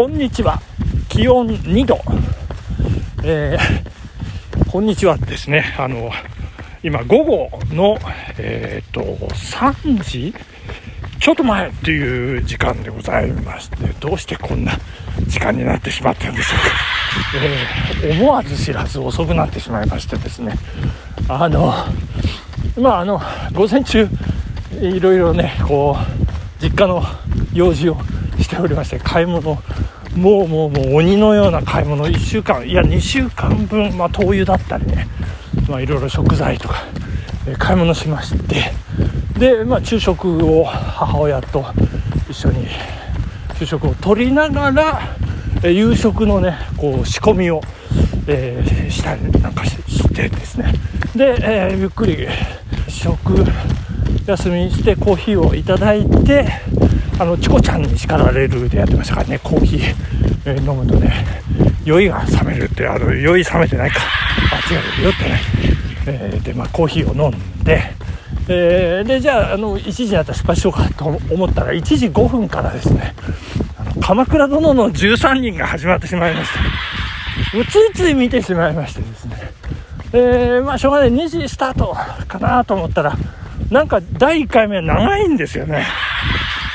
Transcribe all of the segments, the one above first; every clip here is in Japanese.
こんにちは。気温2度。えー、こんにちはですね。あの今午後のえっ、と3時？ちょっと前っていう時間でございましてどうしてこんな時間になってしまったんでしょうか、えー、思わず知らず遅くなってしまいましてですね。あのまああの午前中いろいろねこう実家の用事をしておりまして買い物もうもうもう鬼のような買い物。1週間いや2週間分、まあ、灯油だったりね、まあ、いろいろ食材とか、えー、買い物しまして。で、まあ、昼食を母親と一緒に昼食をとりながら、えー、夕食のねこう仕込みを、えー、したりなんかしてですね。で、え、ゆっくり食休みしてコーヒーをいただいてあのチコちゃんに叱られるでやってましたからね。コーヒー、えー、飲むとね酔いが冷めるってあの酔い冷めてないか。あ違う酔ってない、えー、でまあコーヒーを飲んでえー、でじゃああの1時になったら出発しようかと思ったら1時5分からですね「あの鎌倉殿の13人」が始まってしまいました。うついつい見てしまいましてですね。えー、まあしょうがない。2時スタートかなと思ったらなんか第1回目は長いんですよね。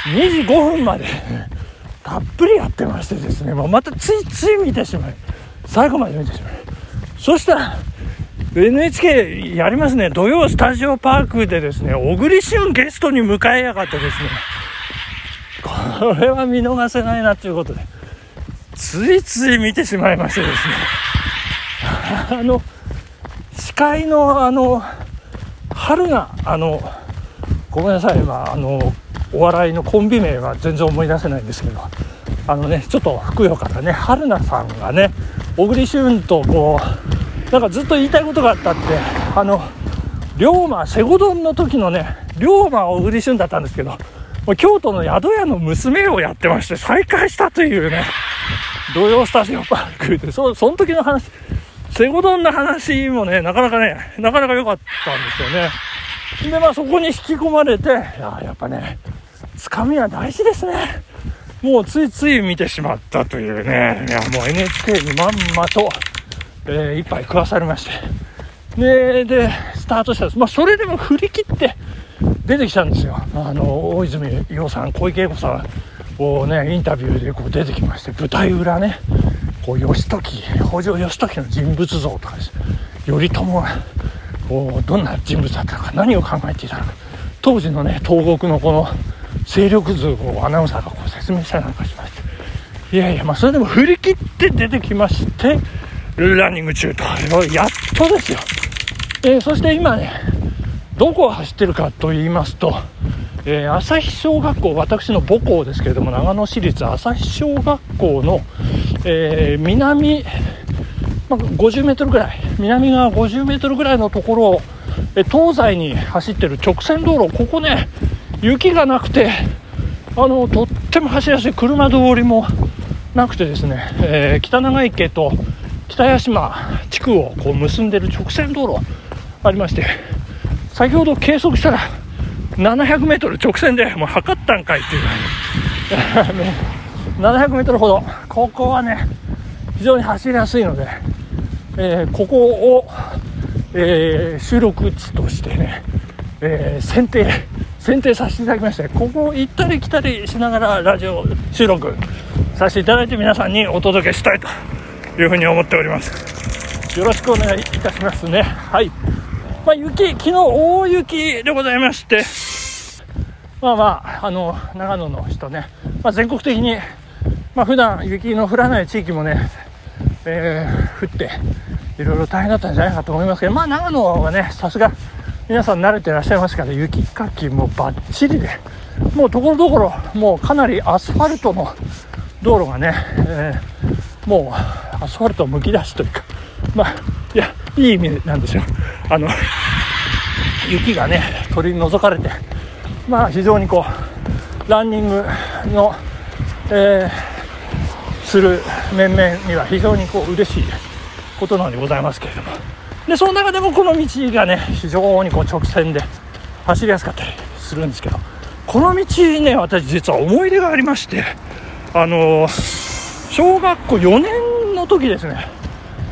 2時5分までたっぷりやってましてですね、もうまたついつい見てしまい、最後まで見てしまい。そしたら、NHK やりますね、土曜スタジオパークでですね、小栗旬ゲストに迎えやがってですね、これは見逃せないなということで、ついつい見てしまいましてですね、あの、司会のあの、春が、あの、ごめんなさい、まあ、あの、お笑いのコンビ名は全然思い出せないんですけどあのねちょっとふくよかなね春菜さんがね小栗旬とこうなんかずっと言いたいことがあったってあの龍馬セゴドンの時のね龍馬小栗旬だったんですけど京都の宿屋の娘をやってまして再会したというね土曜スタジオパークでそその時の話セゴドンの話もねなかなかねなかなか良かったんですよね。でまあそこに引き込まれていややっぱねつかみは大事ですね。もうついつい見てしまったというね。いやもう NHK にまんまと、えー、一杯食わされまして。ででスタートしたんです、まあ、それでも振り切って出てきたんですよ。あの大泉洋さん小池栄子さんをねインタビューでこう出てきまして舞台裏ねこう義時北条義時の人物像とかです。頼朝がどんな人物だったのか何を考えていたのか。当時のね東国のこの勢力図をアナウンサーがこう説明したりなんかしまして。いやいやまあそれでも振り切って出てきましてランニング中とやっとですよ、えー、そして今ねどこを走ってるかと言いますと、えー、朝日小学校私の母校ですけれども長野市立朝日小学校の、えー、南、まあ、50メートルぐらい。南側50メートルぐらいのところを、え東西に走ってる直線道路。ここね雪がなくてあのとっても走りやすい車通りもなくてですね、えー、北長池と北屋島地区をこう結んでる直線道路ありまして先ほど計測したら 700m 直線でもう測ったんかいっていう。700m ほど。ここはね非常に走りやすいので、えー、ここを、えー、収録地としてね、え選定選定させていただきましてここを行ったり来たりしながらラジオ収録させていただいて皆さんにお届けしたいというふうに思っております。よろしくお願いいたしますね。はい。まあ、雪昨日大雪でございましてまあまああの長野の人ね、まあ、全国的にまあ普段雪の降らない地域もね、えー、降っていろいろ大変だったんじゃないかと思いますけどまあ長野はねさすが皆さん慣れてらっしゃいますから雪かきもバッチリでもうところどころもうかなりアスファルトの道路がね、えー、もうアスファルトむき出しというかまあいやいい意味なんですよ。あの雪がね取り除かれてまあ非常にこうランニングの、えー、する面々には非常にこう嬉しいことなのでございますけれども。でその中でもこの道がね非常にこう直線で走りやすかったりするんですけど。この道ね私実は思い出がありましてあの小学校4年の時ですね。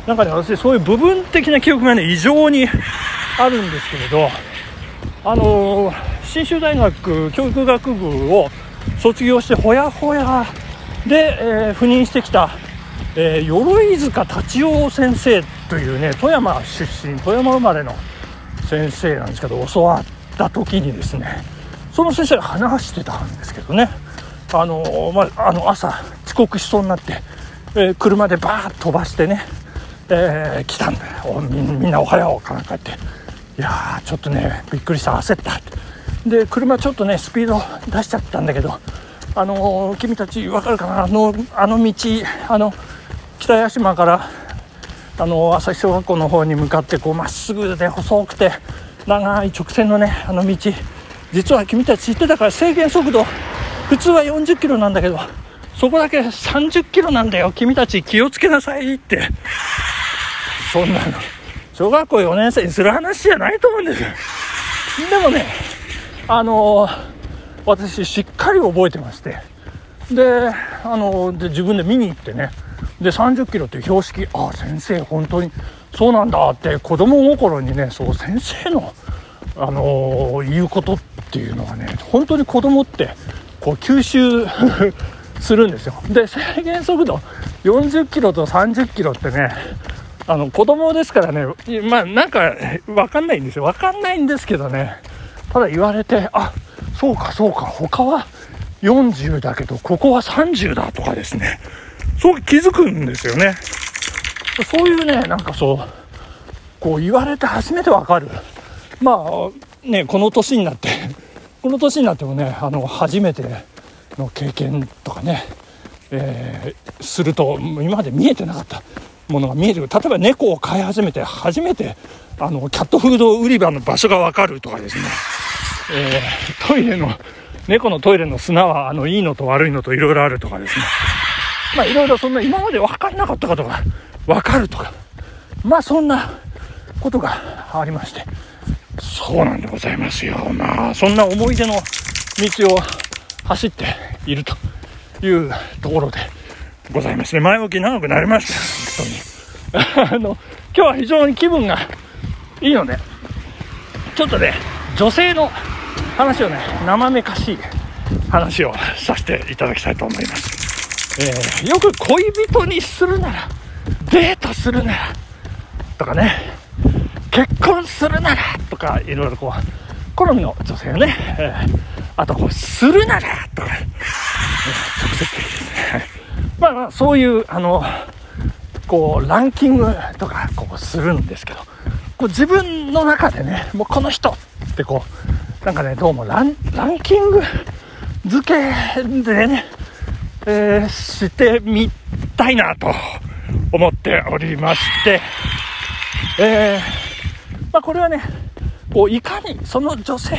なんかね私そういう部分的な記憶がね異常にあるんですけれど。あの信州大学教育学部を卒業してほやほやで、えー、赴任してきた、えー、鎧塚達夫先生というね富山出身富山生まれの先生なんですけど教わった時にですねその先生が話してたんですけどね。あの,、まあ、あの朝遅刻しそうになって、えー、車でバーッ飛ばしてね、えー、来たんだよ。みんなおはようかなんかって。いやーちょっとねびっくりした。焦った。で車ちょっとねスピード出しちゃったんだけどあの、君たち分かるかな？あのあの道あの北屋島からあの朝日小学校の方に向かってこうまっすぐで細くて長い直線のねあの道。実は君たち知ってたから制限速度普通は40キロなんだけどそこだけ30キロなんだよ。君たち気をつけなさいって。そんなの。小学校4年生にする話じゃないと思うんです。よでもねあのー、私しっかり覚えてまして。であの、で自分で見に行ってね。で30キロっていう標識。ああ先生本当にそうなんだって子供心にねそう先生のあのー、言うことっていうのはね本当に子供ってこう吸収 するんですよ。で制限速度40キロと30キロってねあの子供ですからねまあなんか分かんないんですよ。分かんないんですけどね。ただ言われてあそうかそうか。他は40だけどここは30だとかですね。そう気づくんですよね。そういうねなんかそうこう言われて初めてわかる。まあねこの年になってこの年になってもねあの初めての経験とかね、えー、すると今まで見えてなかった。ものが見える。例えば猫を飼い始めて初めてあのキャットフード売り場の場所がわかるとかですね。えー、トイレの、猫のトイレの砂は、あの、いいのと悪いのといろいろあるとかですね。まあ、いろいろそんな今まで分かんなかったことが分かるとか、まあ、そんなことがありまして、そうなんでございますよ。まあ、そんな思い出の道を走っているというところでございますね。前置き長くなりました。本当に。あの、今日は非常に気分がいいので、ちょっとね、女性の話をね生めかしい話をさせていただきたいと思います、えー、よく恋人にするならデートするならとかね結婚するならとかいろいろこう好みの女性をね、えー、あとこうするならとか、ね、直接的ですね。まあそういうあのこうランキングとかこうするんですけどこう自分の中でねもうこの人ってこう、なんかね、どうもランキング付けでね、えー、してみたいなと思っておりまして、えー、まあ、これはね、こういかにその女性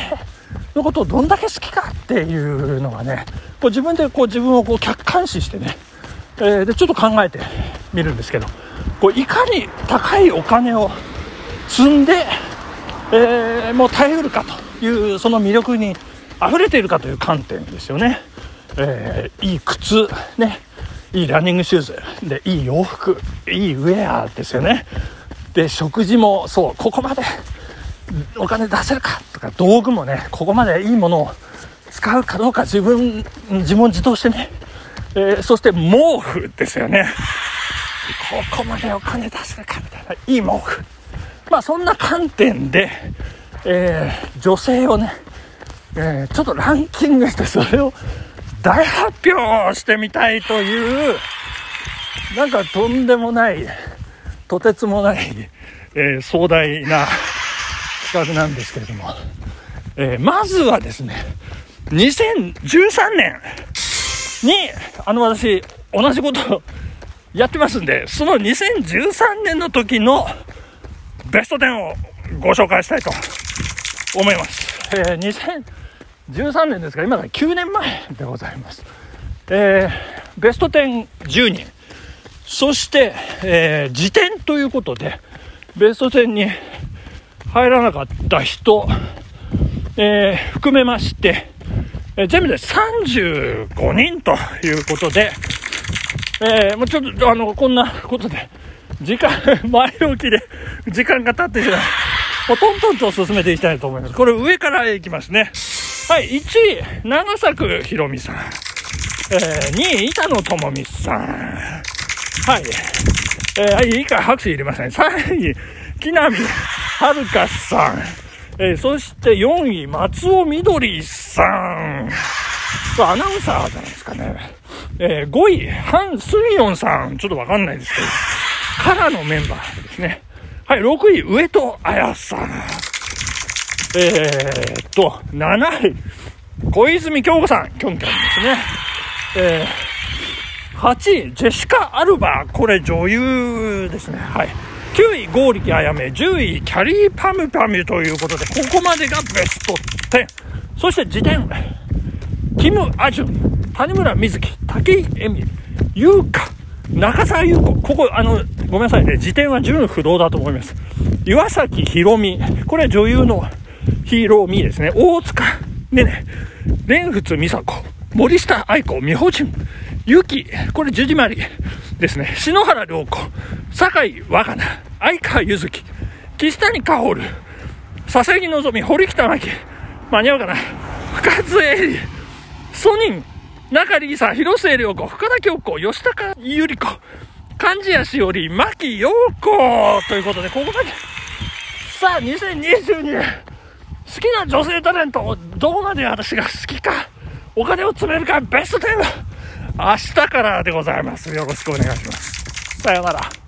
のことをどんだけ好きかっていうのがね、こう自分でこう自分をこう客観視してね、えー、でちょっと考えてみるんですけど、こういかに高いお金を積んで、えー、もう耐えうるかというその魅力に溢れているかという観点ですよね、えー、いい靴ね。いいランニングシューズ。でいい洋服。いいウェアですよね。で食事もそうここまでお金出せるかとか道具もねここまでいいものを使うかどうか自分自問自答してね、えー、そして毛布ですよね。ここまでお金出せるかみたいな。いい毛布。まあそんな観点で、えー、女性をね、えー、ちょっとランキングしてそれを大発表してみたいという、なんかとんでもない、とてつもない、えー、壮大な企画なんですけれども、えー、まずはですね、2013年に、あの私、同じことをやってますんで、その2013年の時のベスト10をご紹介したいと思います。えー、2013年ですが、今から9年前でございます。えー、ベスト10、10人。そして、えー、辞典ということで、ベスト10に入らなかった人、えー、含めまして、えー、全部で35人ということで、えー、もうちょっと、あの、こんなことで、時間、前置きで、時間が経ってしまう。もうトントンと進めていきたいと思います。これ上からいきますね。はい、1位、長作ひろみさん。えー、2位、板野友美さん。はい。えー、はい、いいか、拍手入れましたね。3位、木南遥さん。えー、そして4位、松尾みどりさん。アナウンサーじゃないですかね。えー、5位、ハン・スリオンさん。ちょっとわかんないですけど。からのメンバーですね。はい、6位、上戸彩さん。えー、っと、7位、小泉京子さん。キョンキョンですね。えー、8位、ジェシカ・アルバ。これ女優ですね。はい。9位、剛力あやめ。10位、キャリーパムパムということで、ここまでがベスト10。そして辞典、キム・アジュン、谷村瑞希、武井絵美、優香、中澤優子。ここ、あの、ごめんなさいね。辞典は純不動だと思います。岩崎宏美。これは女優のヒーローミーですね。大塚ねね、蓮仏美佐子。森下愛子、美穂純、ゆき、これ、じゅじまりですね。篠原涼子、酒井若菜、相川ゆず、岸谷薫、佐々木希、堀北真希、間に合うかな深津絵里、ソニン、中里さん、広末涼子、深田京子、吉高由里子、漢字谷しおり、牧陽子ということで、ここまで。さあ、2022年、好きな女性タレント、どこまで私が好きか。お金を詰めるかベスト10明日からでございます。よろしくお願いします。さようなら。